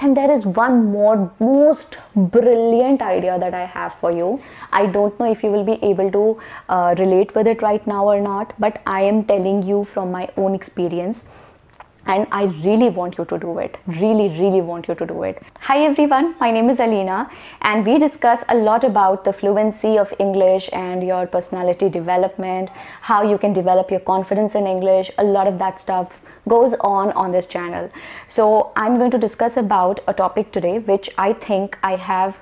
then there is one more most brilliant idea that I have for you. I don't know if you will be able to uh, relate with it right now or not, but I am telling you from my own experience and I really want you to do it. Really, really want you to do it. Hi everyone, my name is Alina, and we discuss a lot about the fluency of English and your personality development, how you can develop your confidence in English. A lot of that stuff goes on on this channel. So, I'm going to discuss about a topic today which I think I have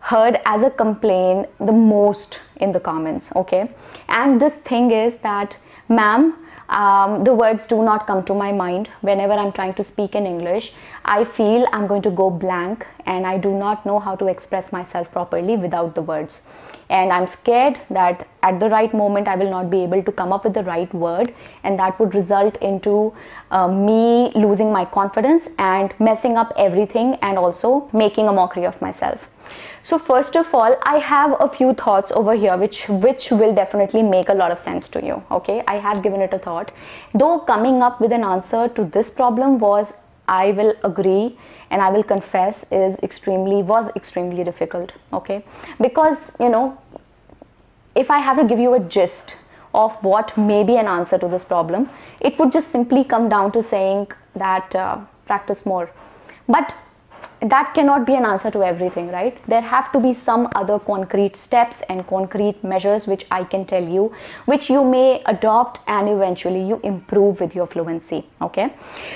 heard as a complaint the most in the comments okay and this thing is that ma'am um, the words do not come to my mind whenever I'm trying to speak in English. I feel I'm going to go blank and I do not know how to express myself properly without the words. And I'm scared that at the right moment I will not be able to come up with the right word, and that would result into uh, me losing my confidence and messing up everything and also making a mockery of myself so first of all i have a few thoughts over here which which will definitely make a lot of sense to you okay? I have given it a thought. Though coming up with an answer to this problem was i will agree and i will confess is extremely was extremely difficult okay? Because you know if i have to give you a gist of what may be an answer to this problem it would just simply come down to saying that uh, practice more. But that cannot be an answer to everything right? There have to be some other concrete steps and concrete measures which i can tell you which you may adopt and eventually you improve with your fluency okay?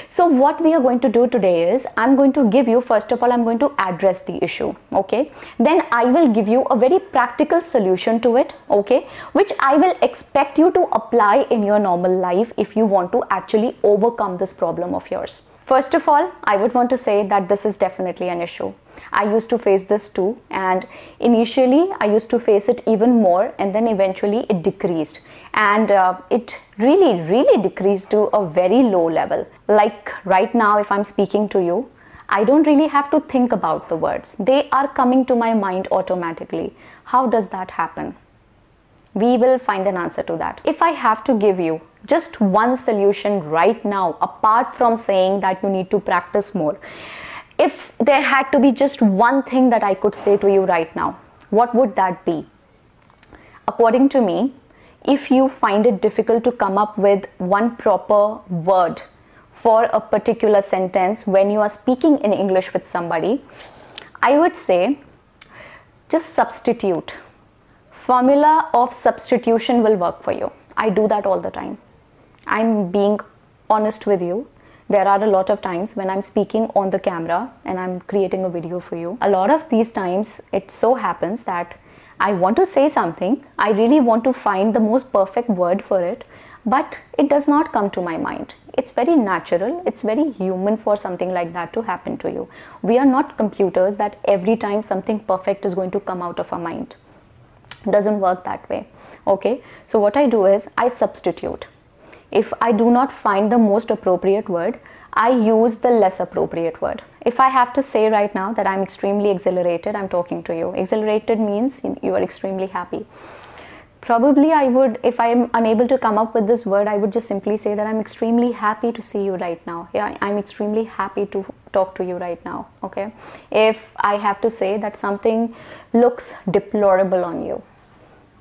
So what we are going to do today is i'm going to give you first of all i'm going to address the issue okay? Then i will give you a very practical solution to it okay? Which i will expect you to apply in your normal life if you want to actually overcome this problem of yours First of all, I would want to say that this is definitely an issue. I used to face this too, and initially I used to face it even more, and then eventually it decreased. And uh, it really, really decreased to a very low level. Like right now, if I'm speaking to you, I don't really have to think about the words, they are coming to my mind automatically. How does that happen? We will find an answer to that. If I have to give you just one solution right now apart from saying that you need to practice more if there had to be just one thing that i could say to you right now what would that be according to me if you find it difficult to come up with one proper word for a particular sentence when you are speaking in english with somebody i would say just substitute formula of substitution will work for you i do that all the time I'm being honest with you. There are a lot of times when I'm speaking on the camera and I'm creating a video for you. A lot of these times, it so happens that I want to say something, I really want to find the most perfect word for it, but it does not come to my mind. It's very natural, it's very human for something like that to happen to you. We are not computers that every time something perfect is going to come out of our mind. Doesn't work that way. Okay, so what I do is I substitute if I do not find the most appropriate word, I use the less appropriate word. If I have to say right now that I'm extremely exhilarated, I'm talking to you. Exhilarated means you are extremely happy. Probably I would, if I'm unable to come up with this word, I would just simply say that I'm extremely happy to see you right now. Yeah, I'm extremely happy to talk to you right now. Okay. If I have to say that something looks deplorable on you,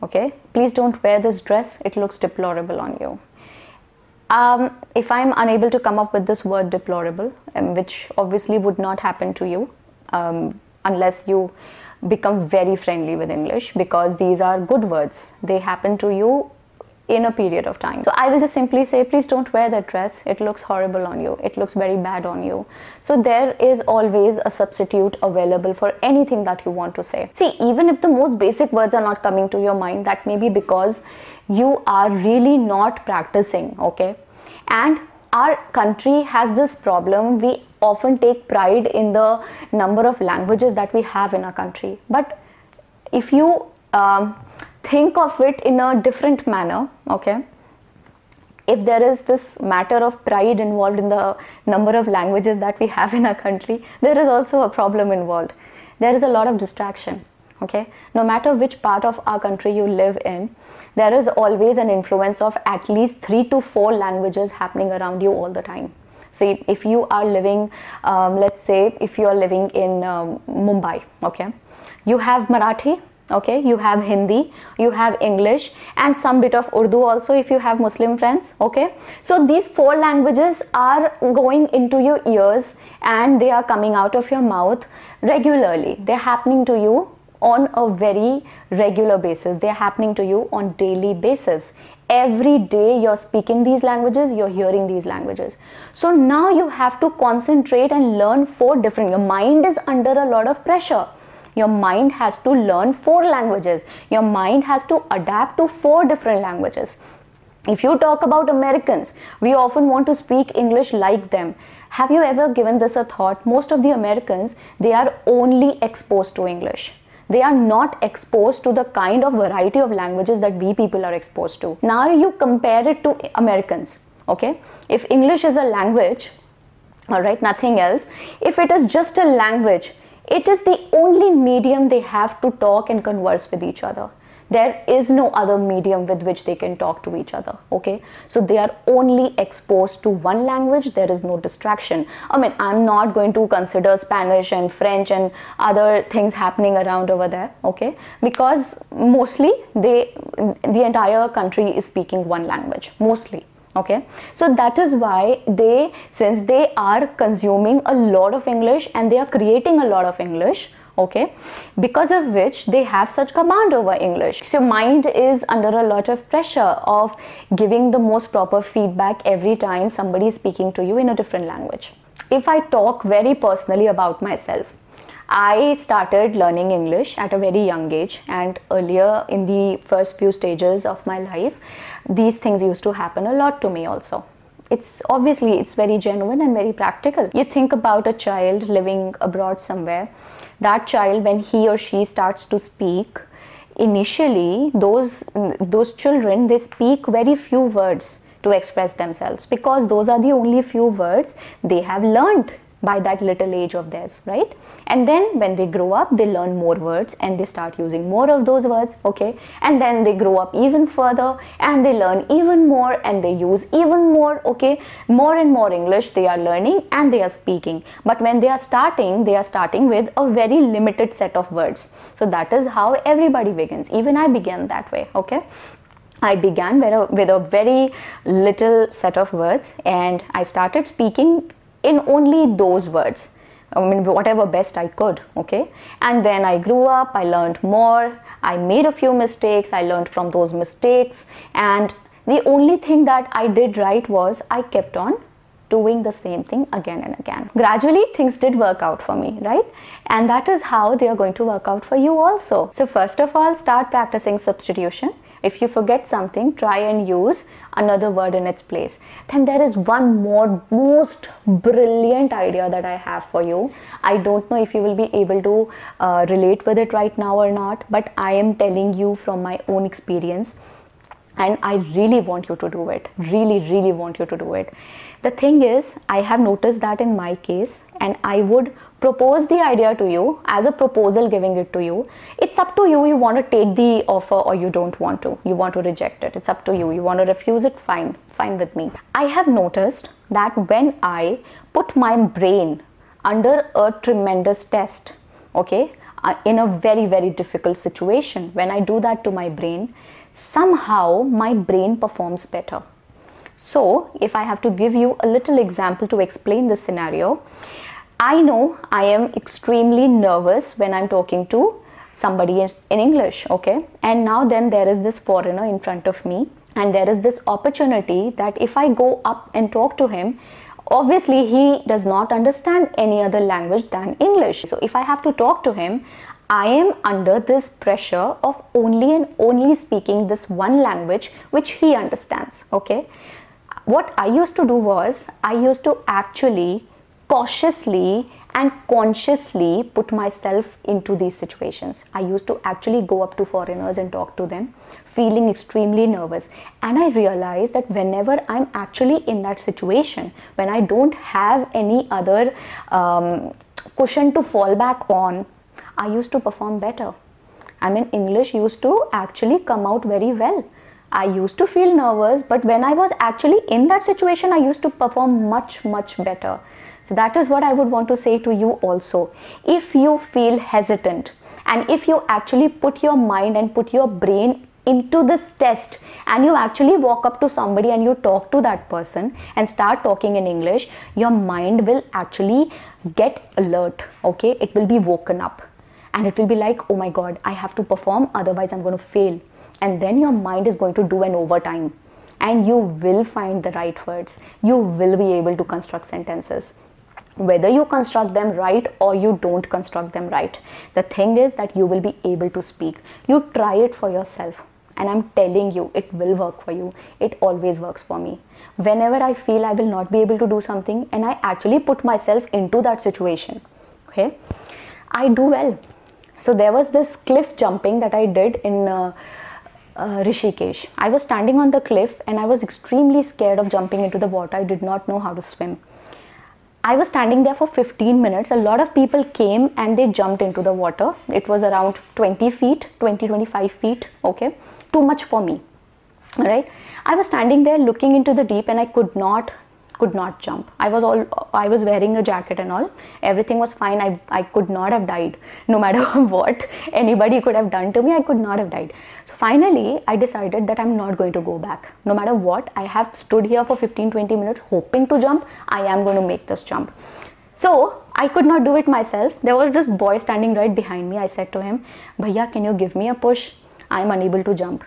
okay, please don't wear this dress, it looks deplorable on you. Um, if I'm unable to come up with this word deplorable, um, which obviously would not happen to you um, unless you become very friendly with English because these are good words. They happen to you in a period of time. So I will just simply say, please don't wear that dress. It looks horrible on you. It looks very bad on you. So there is always a substitute available for anything that you want to say. See, even if the most basic words are not coming to your mind, that may be because you are really not practicing, okay? And our country has this problem. We often take pride in the number of languages that we have in our country. But if you um, think of it in a different manner, okay? If there is this matter of pride involved in the number of languages that we have in our country, there is also a problem involved. There is a lot of distraction, okay? No matter which part of our country you live in, there is always an influence of at least three to four languages happening around you all the time. See, if you are living, um, let's say, if you are living in um, Mumbai, okay, you have Marathi, okay you have hindi you have english and some bit of urdu also if you have muslim friends okay? So these four languages are going into your ears and they are coming out of your mouth regularly. They're happening to you on a very regular basis. They're happening to you on daily basis. Every day you're speaking these languages you're hearing these languages. So now you have to concentrate and learn four different. Your mind is under a lot of pressure your mind has to learn four languages. Your mind has to adapt to four different languages. If you talk about Americans, we often want to speak English like them. Have you ever given this a thought? Most of the Americans, they are only exposed to English they are not exposed to the kind of variety of languages that we people are exposed to. Now you compare it to Americans, okay? If English is a language, all right, nothing else, if it is just a language, it is the only medium they have to talk and converse with each other. There is no other medium with which they can talk to each other okay? So they are only exposed to one language. There is no distraction. I mean i'm not going to consider spanish and french and other things happening around over there okay? Because mostly they the entire country is speaking one language mostly okay? So that is why they since they are consuming a lot of english and they are creating a lot of english okay? Because of which they have such command over english. So mind is under a lot of pressure of giving the most proper feedback every time somebody is speaking to you in a different language. If i talk very personally about myself I started learning English at a very young age, and earlier in the first few stages of my life, these things used to happen a lot to me also. It's obviously it's very genuine and very practical. You think about a child living abroad somewhere that child when he or she starts to speak initially those those children they speak very few words to express themselves because those are the only few words they have learned by that little age of theirs right? And then when they grow up they learn more words and they start using more of those words okay? And then they grow up even further and they learn even more and they use even more okay? More and more english they are learning and they are speaking. But when they are starting they are starting with a very limited set of words. So that is how everybody begins. Even i began that way okay? I began with a, with a very little set of words and I started speaking in only those words. I mean, whatever best I could, okay? And then I grew up, I learned more, I made a few mistakes, I learned from those mistakes, and the only thing that I did right was I kept on doing the same thing again and again. Gradually, things did work out for me, right? And that is how they are going to work out for you also. So, first of all, start practicing substitution. If you forget something, try and use another word in its place. Then there is one more most brilliant idea that I have for you. I don't know if you will be able to uh, relate with it right now or not, but I am telling you from my own experience and I really want you to do it. Really, really want you to do it. The thing is, I have noticed that in my case, and I would propose the idea to you as a proposal, giving it to you. It's up to you. You want to take the offer or you don't want to. You want to reject it. It's up to you. You want to refuse it, fine, fine with me. I have noticed that when I put my brain under a tremendous test, okay, uh, in a very, very difficult situation, when I do that to my brain, somehow my brain performs better. So, if I have to give you a little example to explain this scenario, I know I am extremely nervous when I'm talking to somebody in, English, okay? And now then there is this foreigner in front of me, and there is this opportunity that if I go up and talk to him, obviously he does not understand any other language than English. So if I have to talk to him, I am under this pressure of only and only speaking this one language which he understands. Okay. What I used to do was I used to actually cautiously and consciously put myself into these situations. I used to actually go up to foreigners and talk to them, feeling extremely nervous. And I realized that whenever I'm actually in that situation, when I don't have any other um, cushion to fall back on, I used to perform better. I mean, English used to actually come out very well. I used to feel nervous, but when I was actually in that situation, I used to perform much, much better. So, that is what I would want to say to you also. If you feel hesitant, and if you actually put your mind and put your brain into this test and you actually walk up to somebody and you talk to that person and start talking in english your mind will actually get alert okay it will be woken up and it will be like oh my god i have to perform otherwise i'm going to fail and then your mind is going to do an overtime. And you will find the right words. You will be able to construct sentences. Whether you construct them right or you don't construct them right the thing is that you will be able to speak. You try it for yourself. And i'm telling you it will work for you. It always works for me. Whenever i feel i will not be able to do something and i actually put myself into that situation okay i do well. So there was this cliff jumping that i did in uh, uh, Rishikesh. I was standing on the cliff and I was extremely scared of jumping into the water. I did not know how to swim. I was standing there for 15 minutes. A lot of people came and they jumped into the water. It was around 20 feet, 20 25 feet. Okay, too much for me. All right. I was standing there looking into the deep and I could not could not jump. I was all I was wearing a jacket and all. Everything was fine. I I could not have died. No matter what anybody could have done to me, I could not have died. So finally, I decided that I'm not going to go back. No matter what, I have stood here for 15 20 minutes hoping to jump. I am going to make this jump. So I could not do it myself. There was this boy standing right behind me. I said to him, Bhaiya, can you give me a push? I am unable to jump.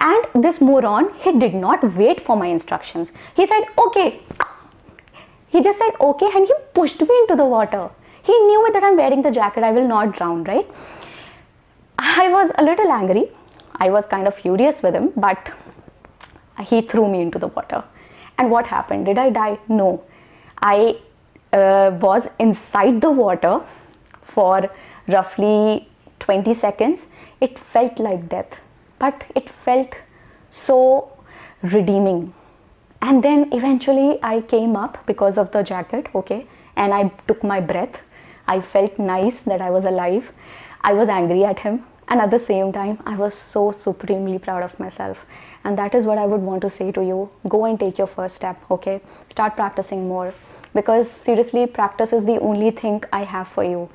And this moron, he did not wait for my instructions. He said, okay. He just said, okay, and he pushed me into the water. He knew that I'm wearing the jacket, I will not drown, right? I was a little angry. I was kind of furious with him, but he threw me into the water. And what happened? Did I die? No. I uh, was inside the water for roughly 20 seconds. It felt like death but it felt so redeeming. And then eventually i came up because of the jacket okay? And i took my breath. I felt nice that i was alive. I was angry at him. And at the same time i was so supremely proud of myself. And that is what i would want to say to you. Go and take your first step okay? Start practicing more because seriously practice is the only thing i have for you.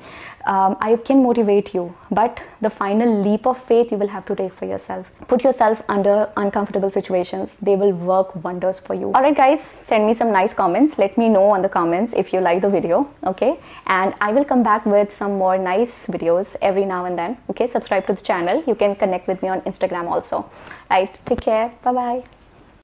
Um, i can motivate you but the final leap of faith you will have to take for yourself. Put yourself under uncomfortable situations. They will work wonders for you. All right guys send me some nice comments. Let me know on the comments if you like the video okay? And i will come back with some more nice videos every now and then okay? Subscribe to the channel. You can connect with me on instagram also. Right take care. Bye bye